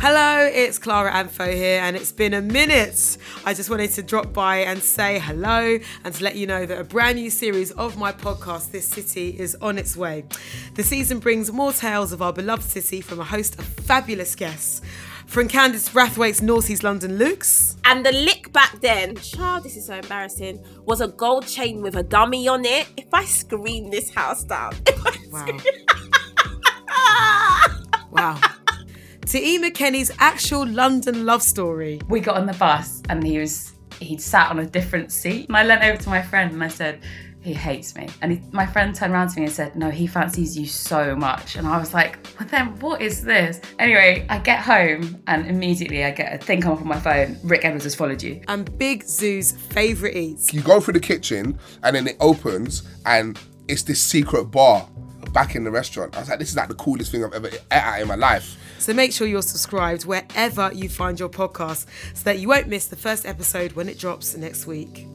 Hello, it's Clara Amfo here, and it's been a minute. I just wanted to drop by and say hello and to let you know that a brand new series of my podcast, This City, is on its way. The season brings more tales of our beloved city from a host of fabulous guests. From Candice Brathwaite's Naughty's London Lukes. And the lick back then, child, this is so embarrassing, was a gold chain with a dummy on it. If I scream this house down. Wow. wow. To E. McKenny's actual London love story. we got on the bus and he was he'd sat on a different seat and i leant over to my friend and i said he hates me and he, my friend turned around to me and said no he fancies you so much and i was like well then what is this anyway i get home and immediately i get a thing come up on my phone rick edwards has followed you And Big Zuu's favourite eats. You go through the kitchen and then it opens and it's this secret bar back in the restaurant. I was like, this is like the coolest thing I've ever ate at in my life. So make sure you're subscribed wherever you find your podcast so that you won't miss the first episode when it drops next week.